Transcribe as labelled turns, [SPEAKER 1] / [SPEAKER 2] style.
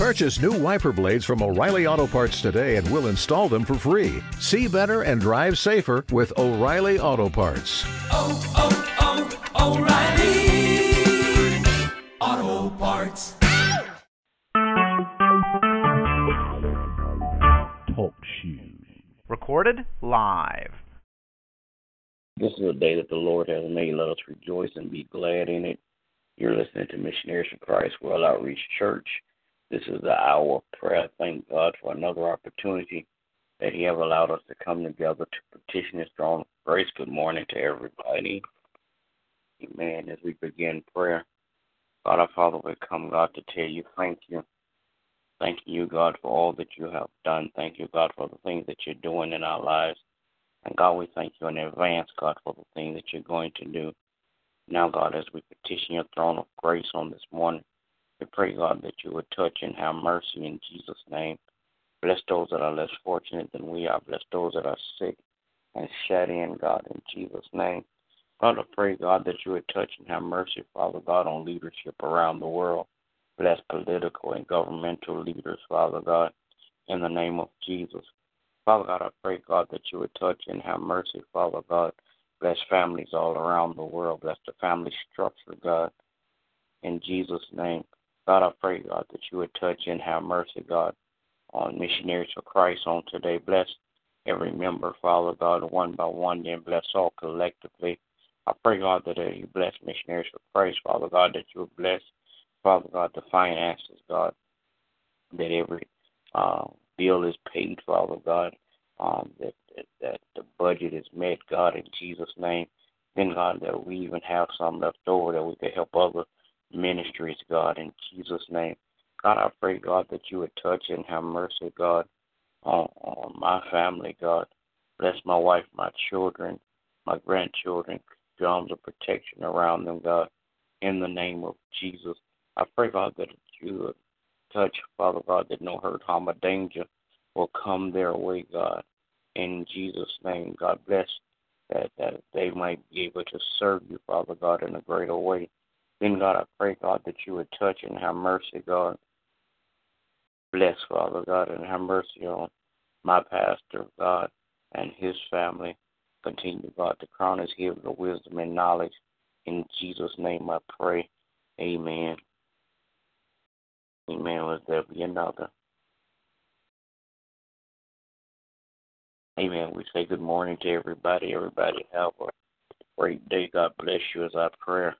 [SPEAKER 1] Purchase new wiper blades from O'Reilly Auto Parts today and we'll install them for free. See better and drive safer with O'Reilly Auto Parts.
[SPEAKER 2] Oh, oh, oh, O'Reilly Auto Parts.
[SPEAKER 3] Talk shoes. Recorded live.
[SPEAKER 4] This is a day that the Lord has made. Let us rejoice and be glad in it. You're listening to Missionaries for Christ World Outreach Church. This is the hour of prayer. Thank God for another opportunity that He have allowed us to come together to petition His throne of grace. Good morning to everybody. Amen. As we begin prayer, God our Father, we come, God, to tell you thank you. Thank you, God, for all that you have done. Thank you, God, for the things that you're doing in our lives. And God, we thank you in advance, God, for the things that you're going to do. Now, God, as we petition your throne of grace on this morning, we pray, God, that you would touch and have mercy in Jesus' name. Bless those that are less fortunate than we are. Bless those that are sick and shut in, God, in Jesus' name. Father, pray, God, that you would touch and have mercy, Father God, on leadership around the world. Bless political and governmental leaders, Father God, in the name of Jesus. Father God, I pray, God, that you would touch and have mercy, Father God. Bless families all around the world. Bless the family structure, God. In Jesus' name. God, I pray, God, that you would touch and have mercy, God, on missionaries for Christ on today. Bless every member, Father God, one by one, then bless all collectively. I pray, God, that you bless missionaries for Christ, Father God, that you bless, Father God, the finances, God, that every uh, bill is paid, Father God, um, that, that, that the budget is met, God, in Jesus' name. Then, God, that we even have some left over that we can help other ministries, God, in Jesus' name. God, I pray, God, that you would touch and have mercy, God, on, on my family, God. Bless my wife, my children, my grandchildren, arms of protection around them, God, in the name of Jesus. I pray, God, that you would touch, Father God, that no hurt, harm, or danger will come their way, God. In Jesus' name, God bless that, that they might be able to serve you, Father God, in a greater way. Then, God, I pray, God, that you would touch and have mercy, God. Bless, Father God, and have mercy on my pastor, God, and his family. Continue, God, to crown his head with wisdom and knowledge. In Jesus' name I pray. Amen. Amen. Let there be another. Amen. We say good morning to everybody. Everybody have a great day. God bless you as I pray